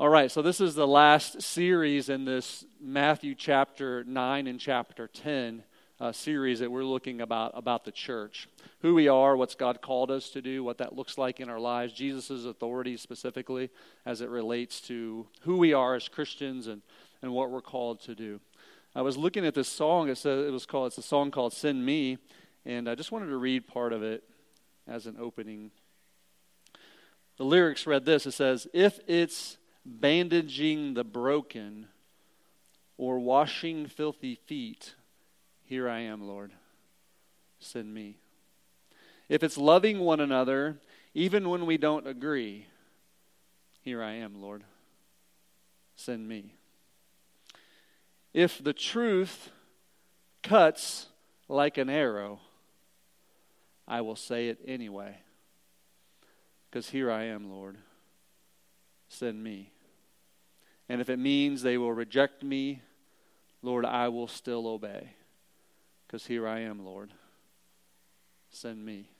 All right, so this is the last series in this Matthew chapter 9 and chapter 10 uh, series that we're looking about about the church. Who we are, what's God called us to do, what that looks like in our lives, Jesus' authority specifically as it relates to who we are as Christians and, and what we're called to do. I was looking at this song, it, said, it was called, it's a song called Send Me, and I just wanted to read part of it as an opening. The lyrics read this it says, If it's bandaging the broken, or washing filthy feet, here I am, Lord. Send me. If it's loving one another, even when we don't agree, here I am, Lord. Send me. If the truth cuts like an arrow, I will say it anyway. Because here I am, Lord. Send me. And if it means they will reject me, Lord, I will still obey. Because here I am, Lord. Send me.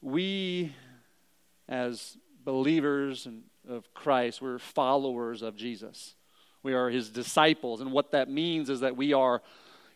We, as believers of Christ, we're followers of Jesus. We are his disciples. And what that means is that we are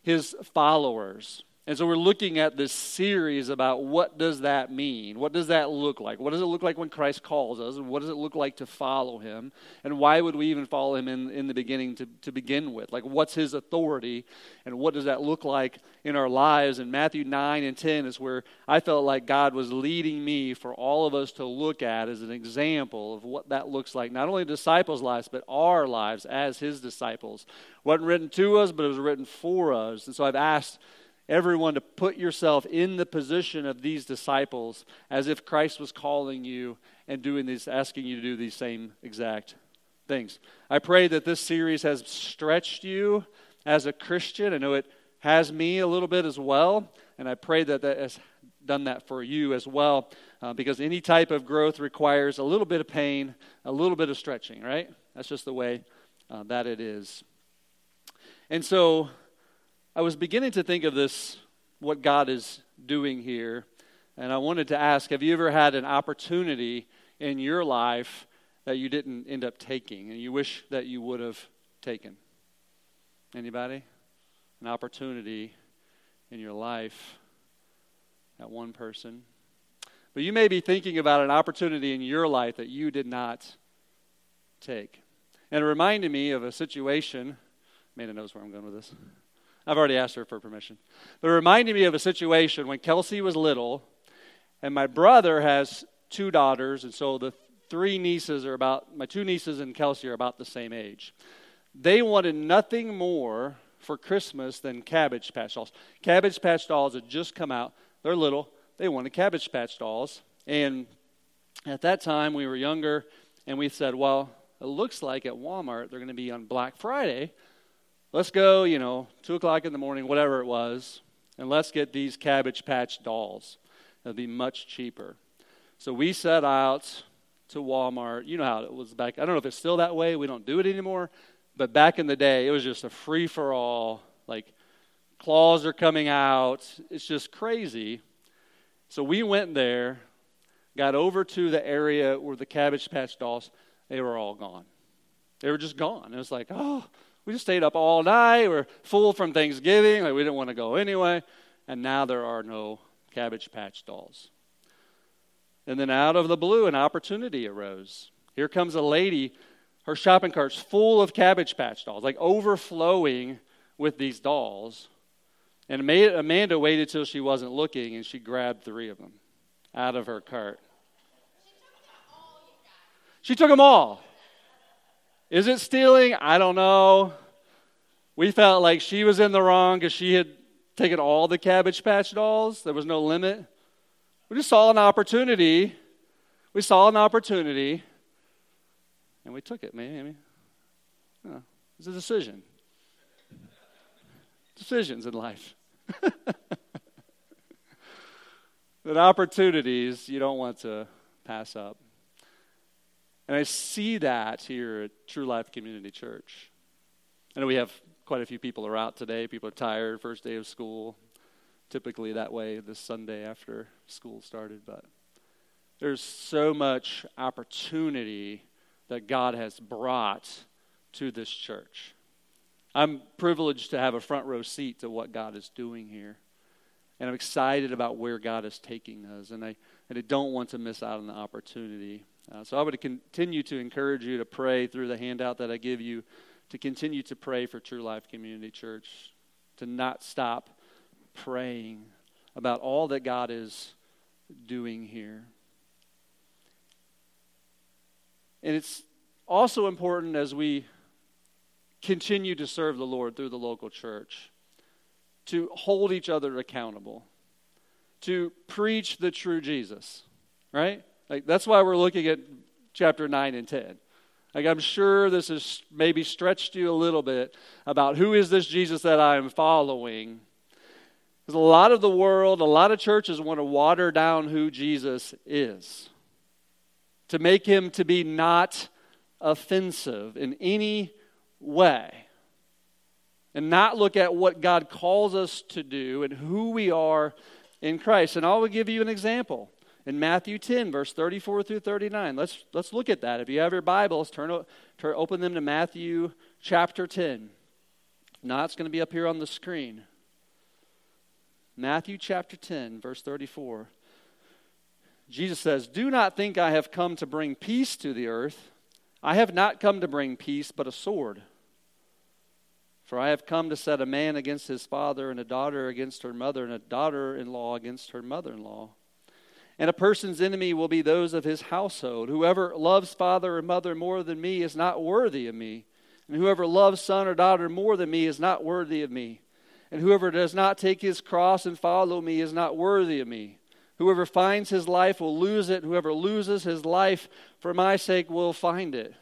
his followers. And so we're looking at this series about what does that mean? What does that look like? What does it look like when Christ calls us? And what does it look like to follow him? And why would we even follow him in, in the beginning to, to begin with? Like, what's his authority? And what does that look like in our lives? And Matthew 9 and 10 is where I felt like God was leading me for all of us to look at as an example of what that looks like, not only disciples' lives, but our lives as his disciples. It wasn't written to us, but it was written for us. And so I've asked everyone to put yourself in the position of these disciples as if Christ was calling you and doing these, asking you to do these same exact things. I pray that this series has stretched you as a Christian. I know it has me a little bit as well, and I pray that that has done that for you as well, uh, because any type of growth requires a little bit of pain, a little bit of stretching, right? That's just the way uh, that it is. And so I was beginning to think of this, what God is doing here, and I wanted to ask have you ever had an opportunity in your life that you didn't end up taking and you wish that you would have taken? Anybody? An opportunity in your life that one person. But you may be thinking about an opportunity in your life that you did not take. And it reminded me of a situation. Amanda knows where I'm going with this. I've already asked her for permission. But it reminded me of a situation when Kelsey was little, and my brother has two daughters, and so the three nieces are about, my two nieces and Kelsey are about the same age. They wanted nothing more for Christmas than Cabbage Patch dolls. Cabbage Patch dolls had just come out. They're little. They wanted Cabbage Patch dolls. And at that time, we were younger, and we said, well, it looks like at Walmart they're going to be on Black Friday let's go, you know, 2 o'clock in the morning, whatever it was, and let's get these Cabbage Patch dolls. It'll be much cheaper. So we set out to Walmart. You know how it was back. I don't know if it's still that way. We don't do it anymore. But back in the day, it was just a free for all. Like, claws are coming out. It's just crazy. So we went there, got over to the area where the Cabbage Patch dolls, they were all gone. They were just gone. It was like, oh, we just stayed up all night. We're full from Thanksgiving. Like we didn't want to go anyway. And now there are no Cabbage Patch dolls. And then out of the blue, an opportunity arose. Here comes a lady. Her shopping cart's full of Cabbage Patch dolls, like overflowing with these dolls. And Amanda waited till she wasn't looking and she grabbed three of them out of her cart. She took them all. Is it stealing? I don't know. We felt like she was in the wrong because she had taken all the Cabbage Patch dolls. There was no limit. We just saw an opportunity. We saw an opportunity, and we took it, man. it's a decision. Decisions in life. that opportunities you don't want to pass up. And I see that here at True Life Community Church. I know we have quite a few people are out today. People are tired, first day of school. Typically that way this Sunday after school started, but there's so much opportunity that God has brought to this church. I'm privileged to have a front row seat to what God is doing here. And I'm excited about where God is taking us. And I, and I don't want to miss out on the opportunity. Uh, so I would continue to encourage you to pray through the handout that I give you, to continue to pray for True Life Community Church, to not stop praying about all that God is doing here. And it's also important as we continue to serve the Lord through the local church to hold each other accountable, to preach the true Jesus, right? Like that's why we're looking at chapter 9 and 10. Like I'm sure this has maybe stretched you a little bit about who is this Jesus that I am following. Because a lot of the world, a lot of churches want to water down who Jesus is. To make him to be not offensive in any way and not look at what God calls us to do and who we are in Christ. And I will give you an example in Matthew 10, verse 34 through 39. Let's, let's look at that. If you have your Bibles, turn, turn, open them to Matthew chapter 10. Now it's going to be up here on the screen. Matthew chapter 10, verse 34. Jesus says, Do not think I have come to bring peace to the earth. I have not come to bring peace, but a sword. For I have come to set a man against his father, and a daughter against her mother, and a daughter in law against her mother in law. And a person's enemy will be those of his household. Whoever loves father or mother more than me is not worthy of me. And whoever loves son or daughter more than me is not worthy of me. And whoever does not take his cross and follow me is not worthy of me. Whoever finds his life will lose it. Whoever loses his life for my sake will find it.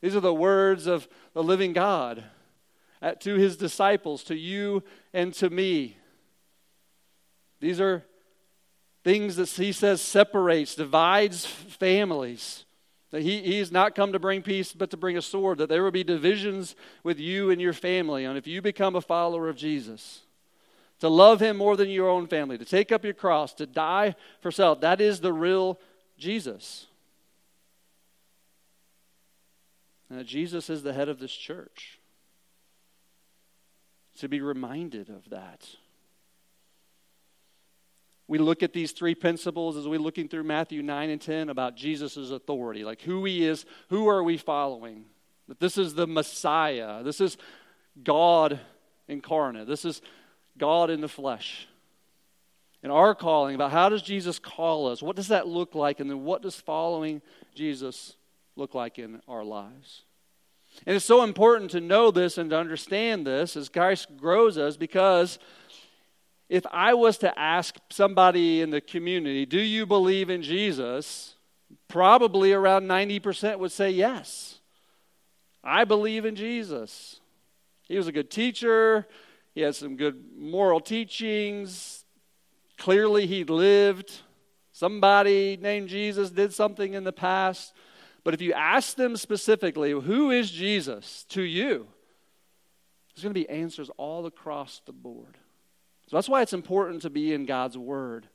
These are the words of the living God to his disciples, to you and to me. These are things that he says separates, divides families. That he, he's not come to bring peace, but to bring a sword. That there will be divisions with you and your family. And if you become a follower of Jesus, to love him more than your own family, to take up your cross, to die for self, that is the real Jesus. And Jesus is the head of this church to be reminded of that. We look at these three principles as we're looking through Matthew 9 and 10 about Jesus' authority, like who he is, who are we following? That this is the Messiah, this is God incarnate, this is God in the flesh. And our calling about how does Jesus call us? What does that look like? And then what does following Jesus look like in our lives? And it's so important to know this and to understand this as Christ grows us because if I was to ask somebody in the community, Do you believe in Jesus? probably around 90% would say yes. I believe in Jesus. He was a good teacher, he had some good moral teachings. Clearly, he lived. Somebody named Jesus did something in the past. But if you ask them specifically, who is Jesus to you? There's going to be answers all across the board. So that's why it's important to be in God's Word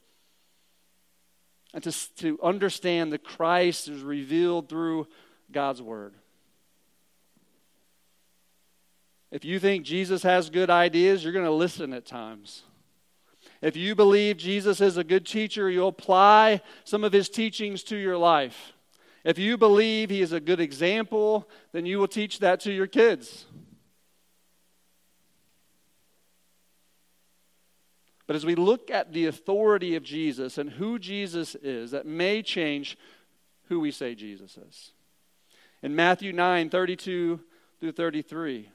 and to, to understand that Christ is revealed through God's Word. If you think Jesus has good ideas, you're going to listen at times. If you believe Jesus is a good teacher, you'll apply some of his teachings to your life. If you believe he is a good example, then you will teach that to your kids. But as we look at the authority of Jesus and who Jesus is, that may change who we say Jesus is. In Matthew 9 32 through 33,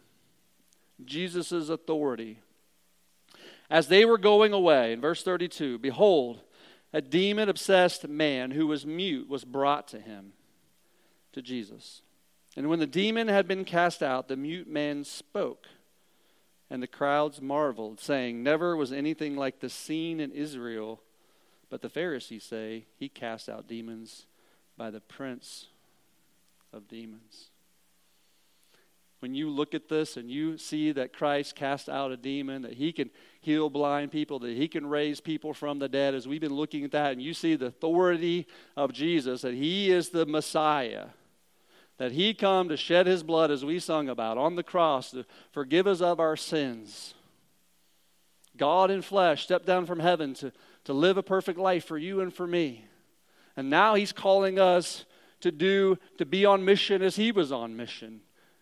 Jesus' authority. As they were going away, in verse 32, behold, a demon obsessed man who was mute was brought to him, to Jesus. And when the demon had been cast out, the mute man spoke. And the crowds marveled, saying, Never was anything like the seen in Israel. But the Pharisees say, He cast out demons by the prince of demons. when you look at this and you see that Christ cast out a demon, that he can heal blind people, that he can raise people from the dead, as we've been looking at that, and you see the authority of Jesus, that he is the Messiah, that he come to shed his blood, as we sung about, on the cross to forgive us of our sins. God in flesh stepped down from heaven to, to live a perfect life for you and for me. And now he's calling us to do, to be on mission as he was on mission.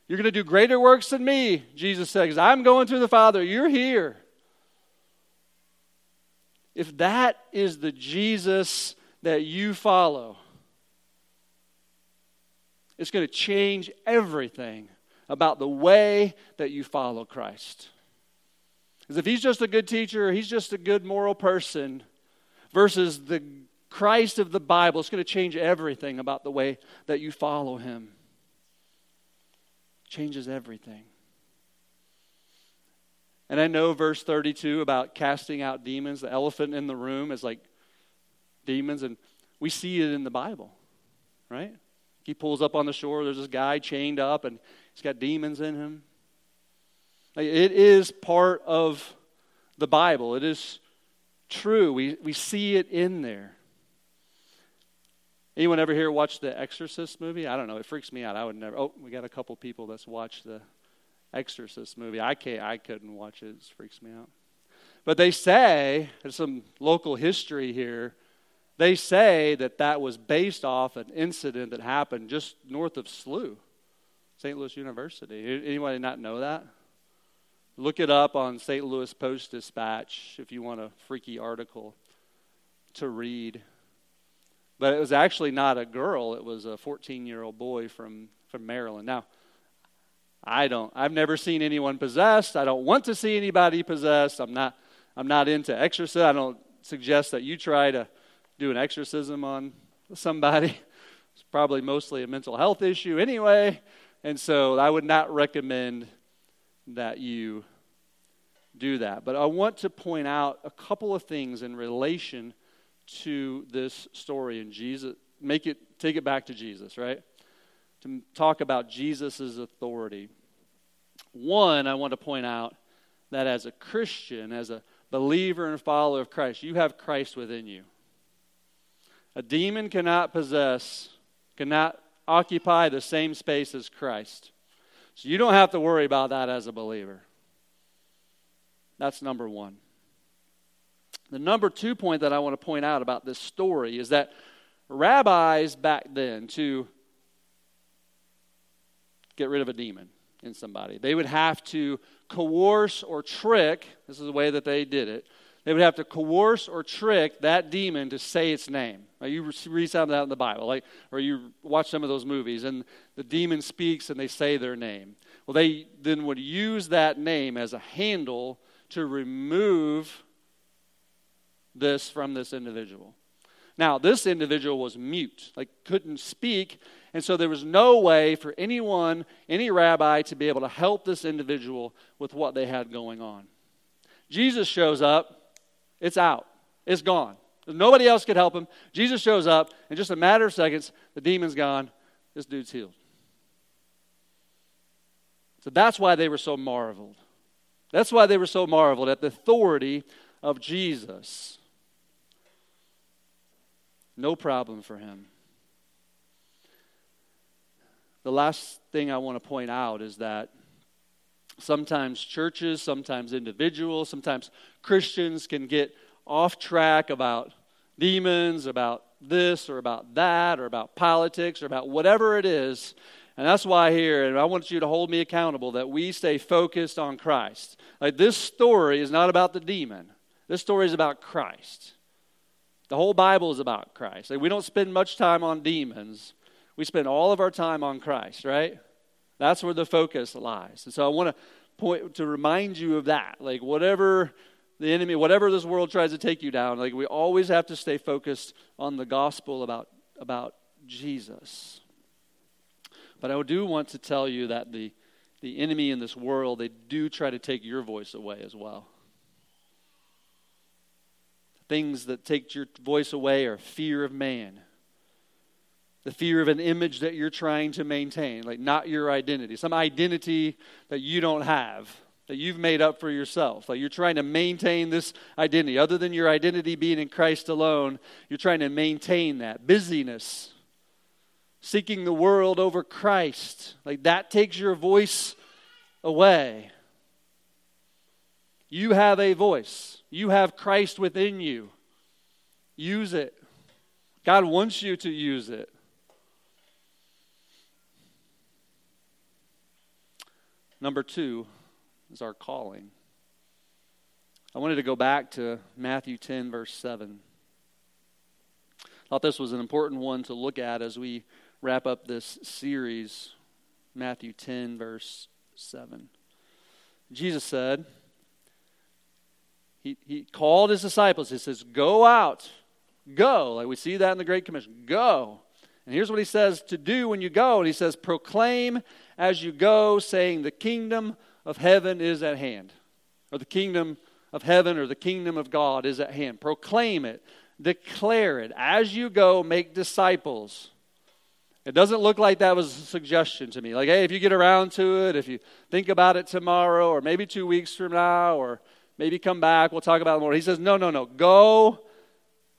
You're going to do greater works than me, Jesus says. I'm going to the Father. You're here. If that is the Jesus that you follow, it's going to change everything about the way that you follow Christ. Because if he's just a good teacher, he's just a good moral person, versus the Christ of the Bible, it's going to change everything about the way that you follow him. Changes everything. And I know verse 32 about casting out demons, the elephant in the room is like demons, and we see it in the Bible, right? He pulls up on the shore, there's this guy chained up, and he's got demons in him. It is part of the Bible. It is true. We, we see it in there. Anyone ever here watch the Exorcist movie? I don't know. It freaks me out. I would never. Oh, we got a couple people that's watched the Exorcist movie. I can't. I couldn't watch it. It freaks me out. But they say there's some local history here. They say that that was based off an incident that happened just north of SLU, St. Louis University. Anybody not know that? Look it up on St. Louis Post Dispatch if you want a freaky article to read. But it was actually not a girl, it was a 14 year old boy from, from Maryland. Now, I don't, I've never seen anyone possessed. I don't want to see anybody possessed. I'm not, I'm not into exorcism. I don't suggest that you try to do an exorcism on somebody. It's probably mostly a mental health issue anyway. And so I would not recommend that you do that. But I want to point out a couple of things in relation to this story and Jesus make it take it back to Jesus, right? To talk about Jesus' authority. One, I want to point out that as a Christian, as a believer and follower of Christ, you have Christ within you. A demon cannot possess, cannot occupy the same space as Christ. So you don't have to worry about that as a believer. That's number one. The number two point that I want to point out about this story is that rabbis back then, to get rid of a demon in somebody, they would have to coerce or trick, this is the way that they did it, they would have to coerce or trick that demon to say its name. Now, you read some of that in the Bible, like, or you watch some of those movies, and the demon speaks and they say their name. Well, they then would use that name as a handle to remove this from this individual. Now, this individual was mute, like couldn't speak, and so there was no way for anyone, any rabbi, to be able to help this individual with what they had going on. Jesus shows up, it's out, it's gone. Nobody else could help him. Jesus shows up, in just a matter of seconds, the demon's gone, this dude's healed. So that's why they were so marveled. That's why they were so marveled at the authority of Jesus. No problem for him. The last thing I want to point out is that sometimes churches, sometimes individuals, sometimes Christians can get off track about demons, about this or about that, or about politics, or about whatever it is. And that's why here, and I want you to hold me accountable, that we stay focused on Christ. Like this story is not about the demon, this story is about Christ. The whole Bible is about Christ. Like we don't spend much time on demons. We spend all of our time on Christ, right? That's where the focus lies. And so I want to point to remind you of that. Like whatever the enemy, whatever this world tries to take you down, like we always have to stay focused on the gospel about about Jesus. But I do want to tell you that the the enemy in this world, they do try to take your voice away as well. Things that take your voice away are fear of man, the fear of an image that you're trying to maintain, like not your identity, some identity that you don't have, that you've made up for yourself. Like you're trying to maintain this identity. Other than your identity being in Christ alone, you're trying to maintain that. Busyness, seeking the world over Christ, like that takes your voice away. You have a voice, you have Christ within you. Use it. God wants you to use it. Number two is our calling. I wanted to go back to Matthew 10, verse 7. I thought this was an important one to look at as we wrap up this series. Matthew 10, verse 7. Jesus said, he, he called his disciples. He says, Go out. Go. Like we see that in the Great Commission. Go. And here's what he says to do when you go. And he says, Proclaim as you go, saying, The kingdom of heaven is at hand. Or the kingdom of heaven or the kingdom of God is at hand. Proclaim it. Declare it. As you go, make disciples. It doesn't look like that was a suggestion to me. Like, hey, if you get around to it, if you think about it tomorrow, or maybe two weeks from now, or maybe come back, we'll talk about it more. He says, no, no, no. Go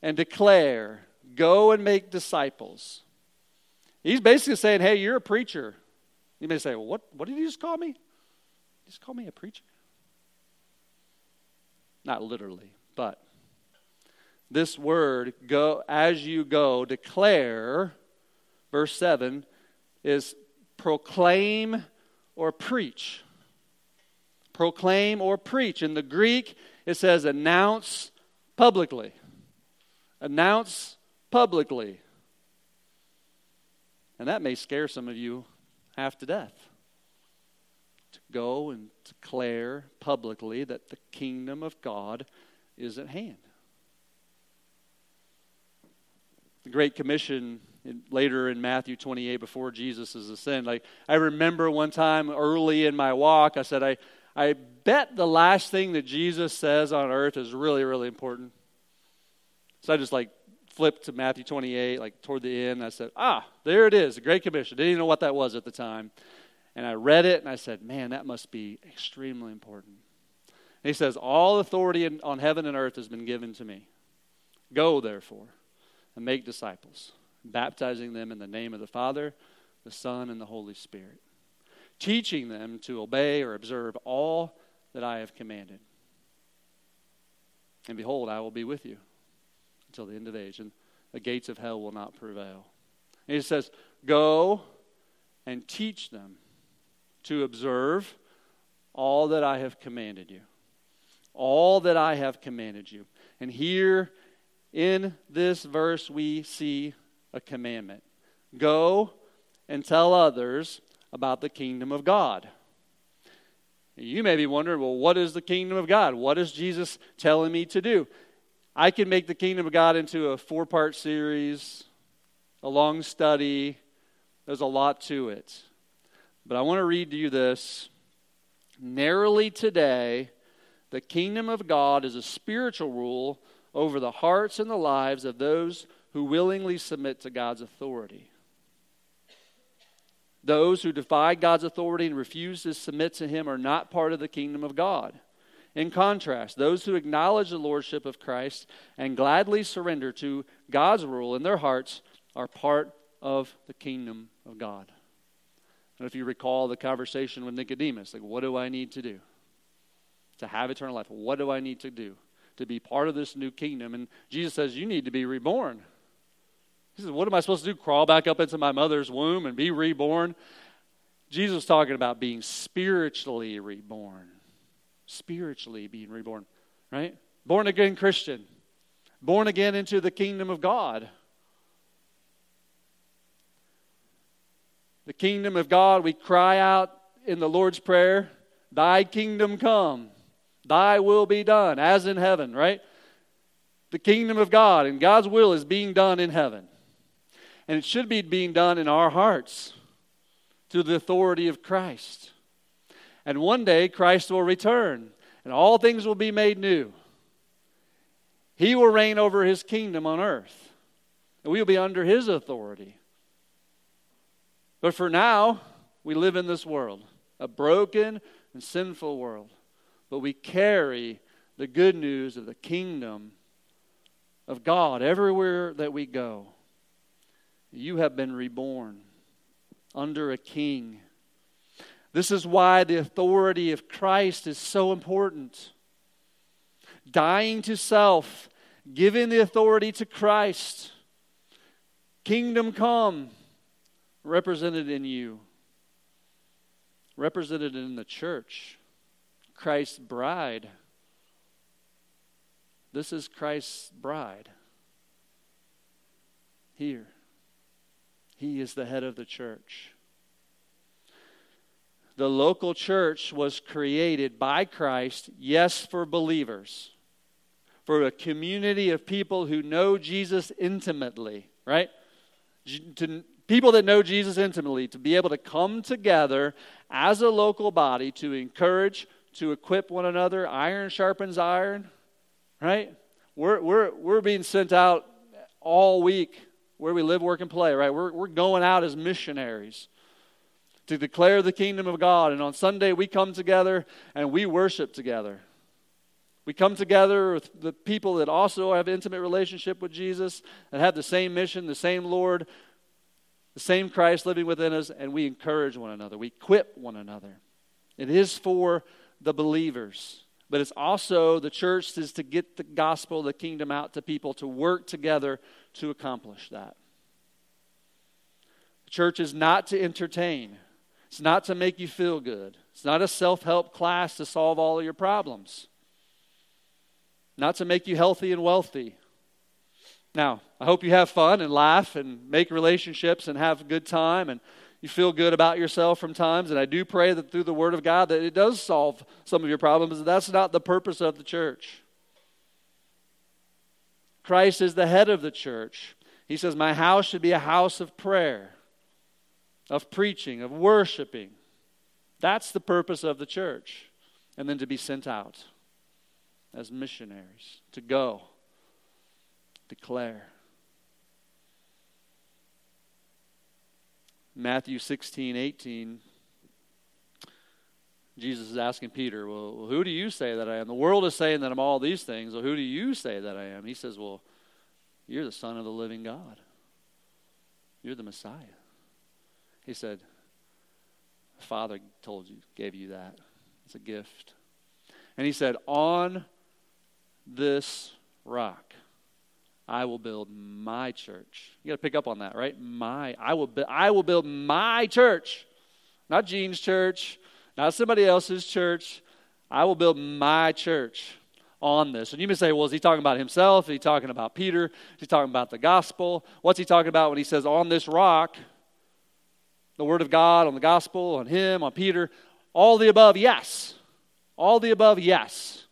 and declare. Go and make disciples. He's basically saying, hey, you're a preacher. You may say, well, what, what did you just call me? Just call me a preacher? Not literally, but this word, go as you go, declare, verse 7, is proclaim or preach. Proclaim or preach. In the Greek, it says announce publicly. Announce publicly. And that may scare some of you half to death. Go and declare publicly that the kingdom of God is at hand. The Great Commission in, later in Matthew 28 before Jesus' is ascend. Like I remember one time early in my walk, I said, I, I bet the last thing that Jesus says on earth is really, really important. So I just like flipped to Matthew 28, like toward the end. I said, ah, there it is, the Great Commission. Didn't even know what that was at the time. And I read it and I said, man, that must be extremely important. And he says, all authority in, on heaven and earth has been given to me. Go, therefore, and make disciples, baptizing them in the name of the Father, the Son, and the Holy Spirit, teaching them to obey or observe all that I have commanded. And behold, I will be with you until the end of age, and the gates of hell will not prevail. And he says, Go and teach them to observe all that I have commanded you. All that I have commanded you. And here in this verse, we see a commandment go and tell others about the kingdom of God. You may be wondering, well, what is the kingdom of God? What is Jesus telling me to do? I can make the kingdom of God into a four part series, a long study. There's a lot to it. But I want to read to you this. Narrowly today, the kingdom of God is a spiritual rule over the hearts and the lives of those who willingly submit to God's authority. Those who defy God's authority and refuse to submit to Him are not part of the kingdom of God. In contrast, those who acknowledge the lordship of Christ and gladly surrender to God's rule in their hearts are part of the kingdom of God. And if you recall the conversation with Nicodemus, like, what do I need to do to have eternal life? What do I need to do to be part of this new kingdom? And Jesus says, You need to be reborn. He says, What am I supposed to do? Crawl back up into my mother's womb and be reborn? Jesus was talking about being spiritually reborn spiritually being reborn, right? Born again Christian, born again into the kingdom of God. The kingdom of God, we cry out in the Lord's Prayer, Thy kingdom come, Thy will be done, as in heaven, right? The kingdom of God and God's will is being done in heaven. And it should be being done in our hearts to the authority of Christ. And one day Christ will return, and all things will be made new. He will reign over his kingdom on earth, and we will be under his authority. But for now, we live in this world, a broken and sinful world. But we carry the good news of the kingdom of God everywhere that we go. You have been reborn under a king. This is why the authority of Christ is so important. Dying to self, giving the authority to Christ. Kingdom come, represented in you, represented in the church, Christ's bride. This is Christ's bride. Here. He is the head of the church. The local church was created by Christ, yes, for believers, for a community of people who know Jesus intimately, right? To, people that know Jesus intimately, to be able to come together as a local body to encourage, to equip one another. Iron sharpens iron, right? We're, we're, we're being sent out all week where we live, work, and play, right? We're, we're going out as missionaries to declare the kingdom of God. And on Sunday, we come together and we worship together. We come together with the people that also have intimate relationship with Jesus, and have the same mission, the same Lord, the same Christ living within us, and we encourage one another. We equip one another. It is for the believers, but it's also the church is to get the gospel, the kingdom out to people, to work together to accomplish that. The church is not to entertain, it's not to make you feel good, it's not a self help class to solve all of your problems, not to make you healthy and wealthy. Now, I hope you have fun and laugh and make relationships and have a good time and you feel good about yourself from times. And I do pray that through the Word of God that it does solve some of your problems. That's not the purpose of the church. Christ is the head of the church. He says, My house should be a house of prayer, of preaching, of worshiping. That's the purpose of the church. And then to be sent out as missionaries, to go, declare. Matthew 16, 18, Jesus is asking Peter, Well, who do you say that I am? The world is saying that I'm all these things. Well, who do you say that I am? He says, Well, you're the Son of the living God. You're the Messiah. He said, Father told you, gave you that. It's a gift. And he said, On this rock, I will build my church. You got to pick up on that, right? My, I will, I will build my church, not Gene's church, not somebody else's church. I will build my church on this. And you may say, well, is he talking about himself? Is he talking about Peter? Is he talking about the gospel? What's he talking about when he says, on this rock, the word of God, on the gospel, on him, on Peter? All the above, yes. All the above, yes.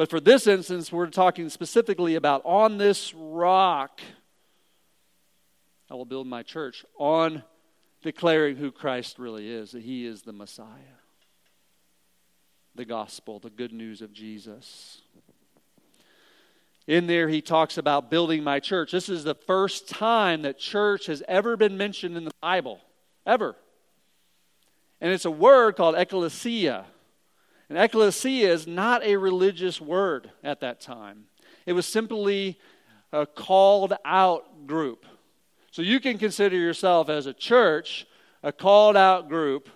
But for this instance, we're talking specifically about on this rock, I will build my church on declaring who Christ really is, that he is the Messiah, the gospel, the good news of Jesus. In there, he talks about building my church. This is the first time that church has ever been mentioned in the Bible, ever. And it's a word called ecclesia. And ecclesia is not a religious word at that time, it was simply a called out group. So you can consider yourself as a church, a called out group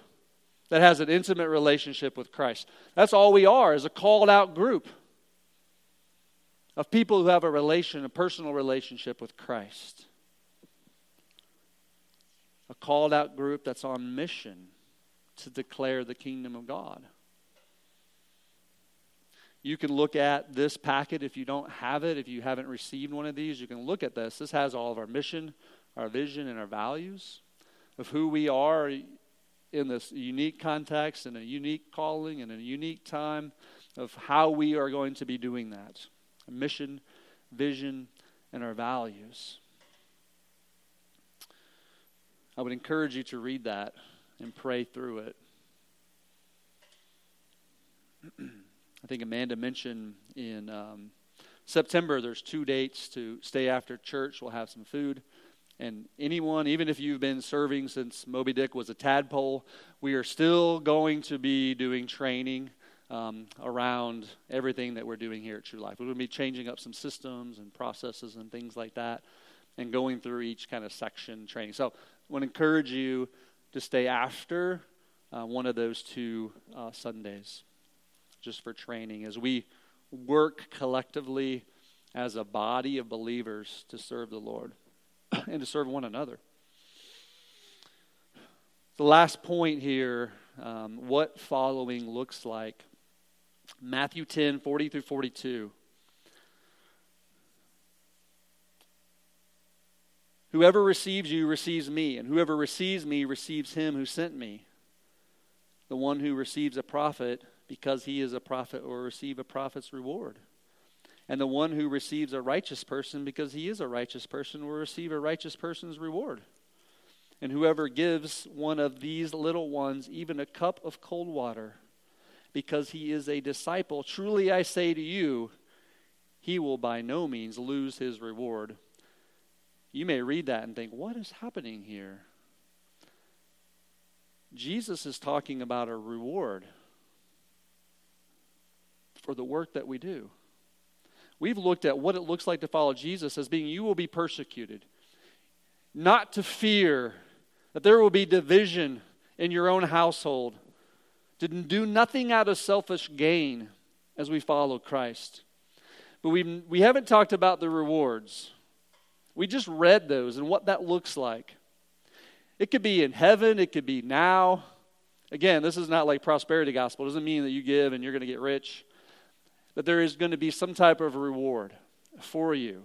that has an intimate relationship with Christ. That's all we are, is a called out group of people who have a relation, a personal relationship with Christ. A called out group that's on mission to declare the kingdom of God. You can look at this packet if you don't have it, if you haven't received one of these, you can look at this. This has all of our mission, our vision, and our values of who we are in this unique context and a unique calling and a unique time of how we are going to be doing that. Mission, vision, and our values. I would encourage you to read that and pray through it. I think Amanda mentioned in um, September there's two dates to stay after church. We'll have some food And anyone, even if you've been serving since Moby Dick was a tadpole, we are still going to be doing training um, around everything that we're doing here at True Life. We're going to be changing up some systems and processes and things like that and going through each kind of section training. So I want to encourage you to stay after uh, one of those two uh, Sundays just for training as we work collectively as a body of believers to serve the Lord and to serve one another. The last point here um, what following looks like. Matthew 10 40 through 42. Whoever receives you receives me, and whoever receives me receives him who sent me. The one who receives a prophet because he is a prophet will receive a prophet's reward. And the one who receives a righteous person because he is a righteous person will receive a righteous person's reward. And whoever gives one of these little ones even a cup of cold water because he is a disciple, truly I say to you, he will by no means lose his reward. You may read that and think, what is happening here? Jesus is talking about a reward for the work that we do. We've looked at what it looks like to follow Jesus as being you will be persecuted, not to fear that there will be division in your own household, to do nothing out of selfish gain as we follow Christ. But we, we haven't talked about the rewards. We just read those and what that looks like. It could be in heaven, it could be now. Again, this is not like prosperity gospel. It doesn't mean that you give and you're going to get rich that there is going to be some type of reward for you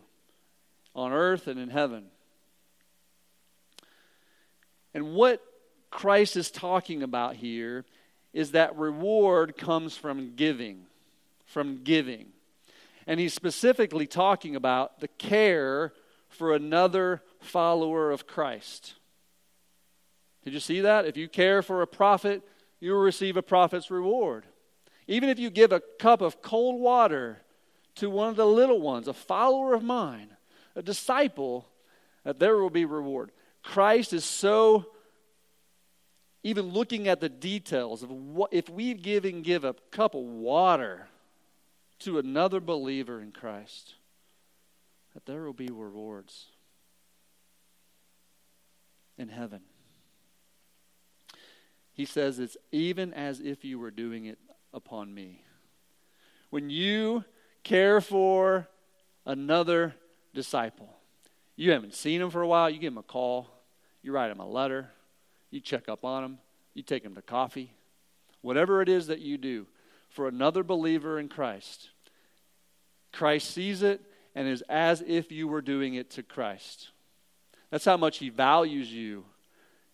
on earth and in heaven. And what Christ is talking about here is that reward comes from giving, from giving. And he's specifically talking about the care for another follower of Christ. Did you see that? If you care for a prophet, you will receive a prophet's reward. Even if you give a cup of cold water to one of the little ones, a follower of mine, a disciple, there will be reward. Christ is so even looking at the details of what if we give and give a cup of water to another believer in Christ, that there will be rewards in heaven. He says it's even as if you were doing it upon me. When you care for another disciple, you haven't seen him for a while, you give him a call, you write him a letter, you check up on him, you take him to coffee. Whatever it is that you do for another believer in Christ, Christ sees it and is as if you were doing it to Christ. That's how much he values you.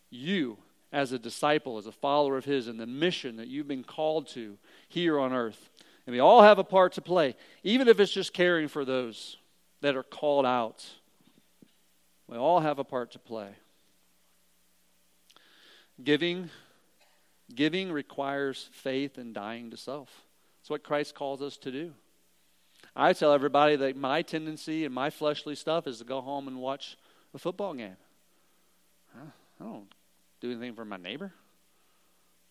You as a disciple, as a follower of His, and the mission that you've been called to here on earth. And we all have a part to play, even if it's just caring for those that are called out. We all have a part to play. Giving, giving requires faith and dying to self. That's what Christ calls us to do. I tell everybody that my tendency and my fleshly stuff is to go home and watch a football game. I don't do anything for my neighbor.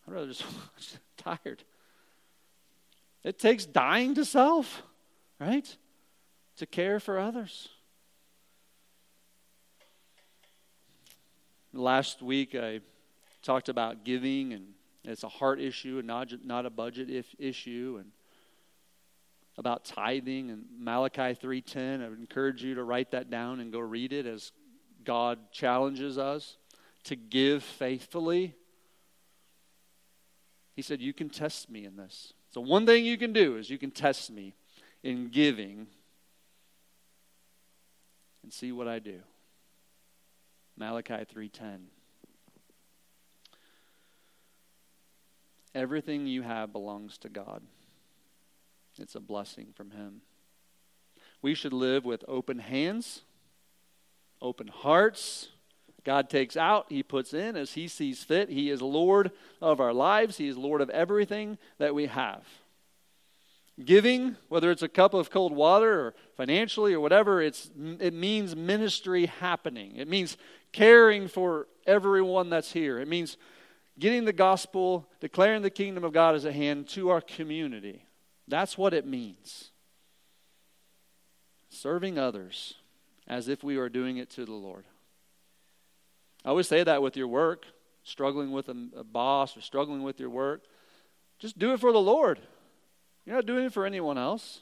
I'd rather just, tired. It takes dying to self, right? To care for others. Last week I talked about giving and it's a heart issue and not, not a budget if, issue and about tithing and Malachi 3:10 I would encourage you to write that down and go read it as God challenges us to give faithfully, he said, You can test me in this. So, one thing you can do is you can test me in giving and see what I do. Malachi 3:10 Everything you have belongs to God. It's a blessing from him. We should live with open hands, open hearts, God takes out, He puts in as He sees fit. He is Lord of our lives, He is Lord of everything that we have. Giving, whether it's a cup of cold water or financially or whatever, it's, it means ministry happening. It means caring for everyone that's here. It means getting the gospel, declaring the kingdom of God as a hand to our community. That's what it means. Serving others as if we are doing it to the Lord. I always say that with your work, struggling with a, a boss or struggling with your work. Just do it for the Lord. You're not doing it for anyone else.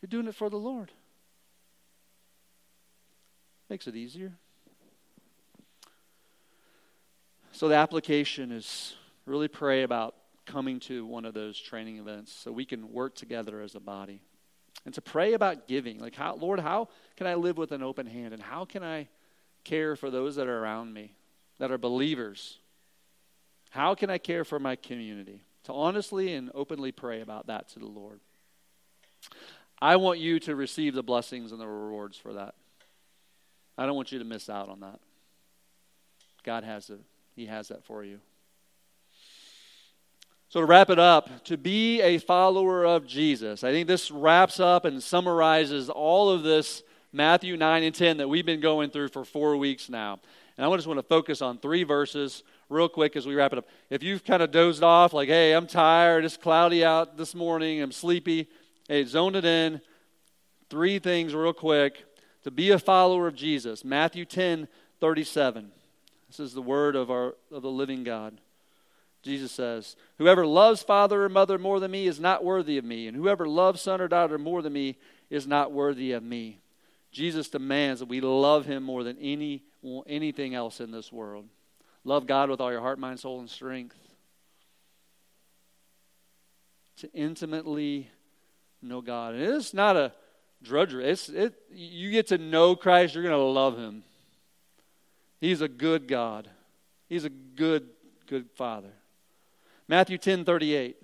You're doing it for the Lord. Makes it easier. So the application is really pray about coming to one of those training events so we can work together as a body. And to pray about giving. Like how Lord, how can I live with an open hand and how can I care for those that are around me that are believers? How can I care for my community? to honestly and openly pray about that to the Lord. I want you to receive the blessings and the rewards for that. I don't want you to miss out on that. God has it. He has that for you. So, to wrap it up, to be a follower of Jesus, I think this wraps up and summarizes all of this Matthew 9 and 10 that we've been going through for four weeks now. And I just want to focus on three verses real quick as we wrap it up. If you've kind of dozed off, like, hey, I'm tired, it's cloudy out this morning, I'm sleepy, hey, zone it in. Three things real quick. To be a follower of Jesus, Matthew 10 37. This is the word of, our, of the living God. Jesus says, Whoever loves father or mother more than me is not worthy of me, and whoever loves son or daughter more than me is not worthy of me. Jesus demands that we love him more than any, anything else in this world. Love God with all your heart, mind, soul, and strength. To intimately know God. And it's not a drudgery. It's, it, you get to know Christ, you're going to love him. He's a good God. He's a good, good Father. Matthew 10 38.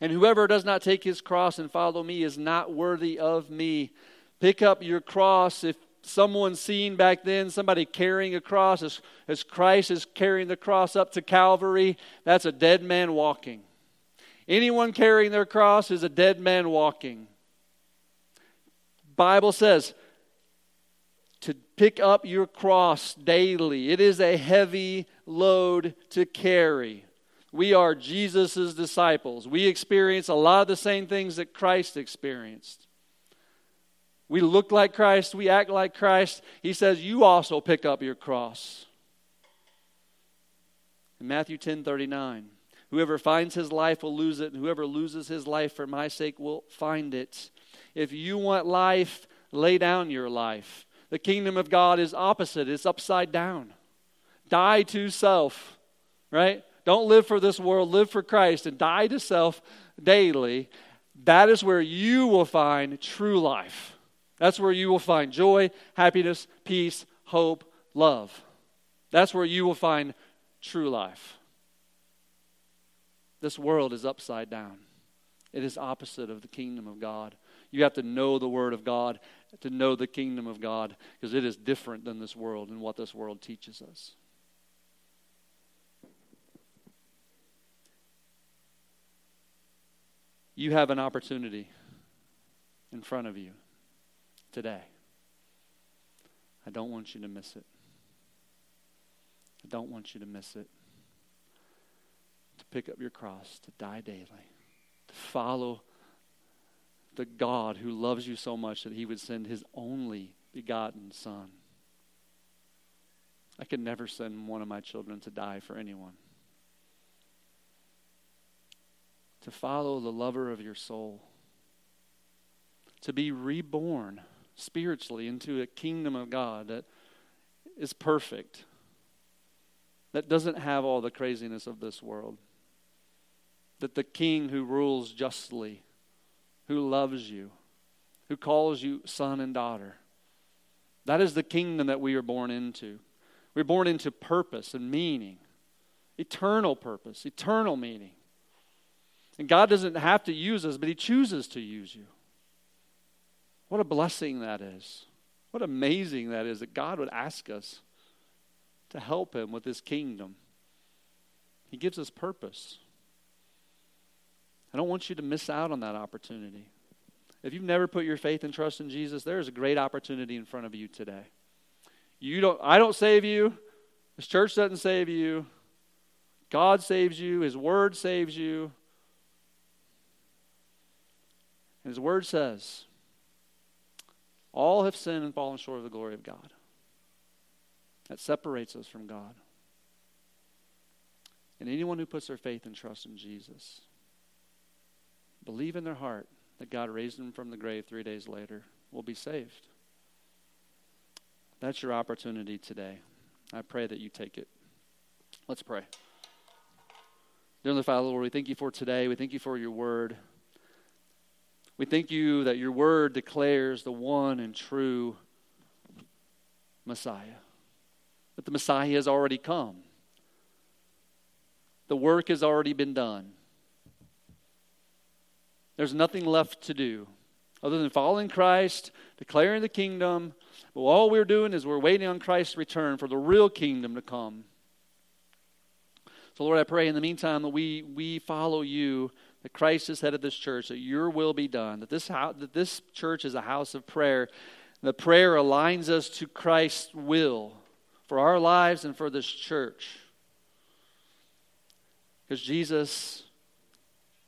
And whoever does not take his cross and follow me is not worthy of me. Pick up your cross if someone seen back then, somebody carrying a cross, as, as Christ is carrying the cross up to Calvary, that's a dead man walking. Anyone carrying their cross is a dead man walking. Bible says to pick up your cross daily. It is a heavy load to carry. We are Jesus' disciples. We experience a lot of the same things that Christ experienced. We look like Christ, we act like Christ. He says, You also pick up your cross. In Matthew 10 39, whoever finds his life will lose it, and whoever loses his life for my sake will find it. If you want life, lay down your life. The kingdom of God is opposite, it's upside down. Die to self, right? Don't live for this world, live for Christ, and die to self daily. That is where you will find true life. That's where you will find joy, happiness, peace, hope, love. That's where you will find true life. This world is upside down. It is opposite of the kingdom of God. You have to know the Word of God to know the kingdom of God because it is different than this world and what this world teaches us. You have an opportunity in front of you today. I don't want you to miss it. I don't want you to miss it. To pick up your cross, to die daily, to follow the God who loves you so much that he would send his only begotten Son. I could never send one of my children to die for anyone. To follow the lover of your soul. To be reborn spiritually into a kingdom of God that is perfect, that doesn't have all the craziness of this world. That the king who rules justly, who loves you, who calls you son and daughter, that is the kingdom that we are born into. We're born into purpose and meaning, eternal purpose, eternal meaning. And God doesn't have to use us, but He chooses to use you. What a blessing that is. What amazing that is that God would ask us to help Him with His kingdom. He gives us purpose. I don't want you to miss out on that opportunity. If you've never put your faith and trust in Jesus, there is a great opportunity in front of you today. You don't I don't save you. This church doesn't save you. God saves you, his word saves you. And his word says, all have sinned and fallen short of the glory of God. That separates us from God. And anyone who puts their faith and trust in Jesus, believe in their heart that God raised him from the grave three days later, will be saved. That's your opportunity today. I pray that you take it. Let's pray. Dear Father, Lord, we thank you for today. We thank you for your word. We thank you that your word declares the one and true Messiah, that the Messiah has already come. The work has already been done. There's nothing left to do other than following Christ, declaring the kingdom. But all we're doing is we're waiting on Christ's return for the real kingdom to come. So, Lord, I pray in the meantime that we, we follow you, that Christ is head of this church, that your will be done, that this, house, that this church is a house of prayer. The prayer aligns us to Christ's will for our lives and for this church. Because Jesus,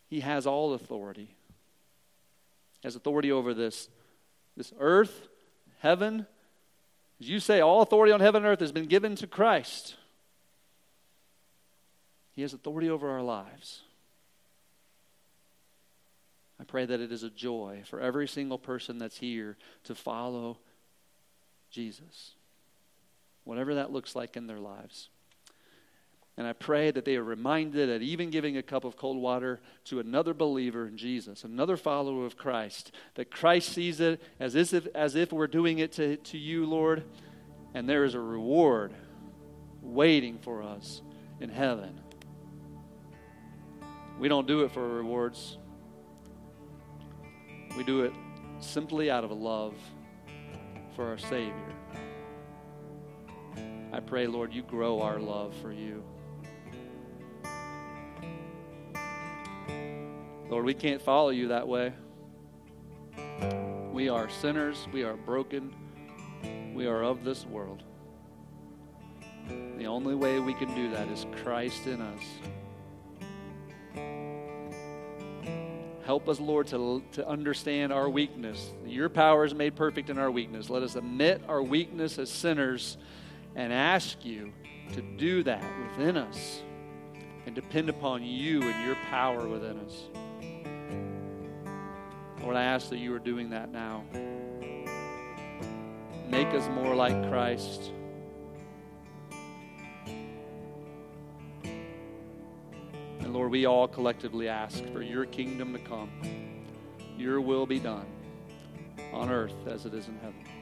He has all authority. He has authority over this, this earth, heaven. As you say, all authority on heaven and earth has been given to Christ. He has authority over our lives. I pray that it is a joy for every single person that's here to follow Jesus, whatever that looks like in their lives. And I pray that they are reminded that even giving a cup of cold water to another believer in Jesus, another follower of Christ, that Christ sees it as if, as if we're doing it to, to you, Lord, and there is a reward waiting for us in heaven. We don't do it for rewards. We do it simply out of a love for our Savior. I pray, Lord, you grow our love for you. Lord, we can't follow you that way. We are sinners. We are broken. We are of this world. The only way we can do that is Christ in us. Help us, Lord, to, to understand our weakness. Your power is made perfect in our weakness. Let us admit our weakness as sinners and ask you to do that within us and depend upon you and your power within us. Lord, I ask that you are doing that now. Make us more like Christ. Lord, we all collectively ask for your kingdom to come, your will be done on earth as it is in heaven.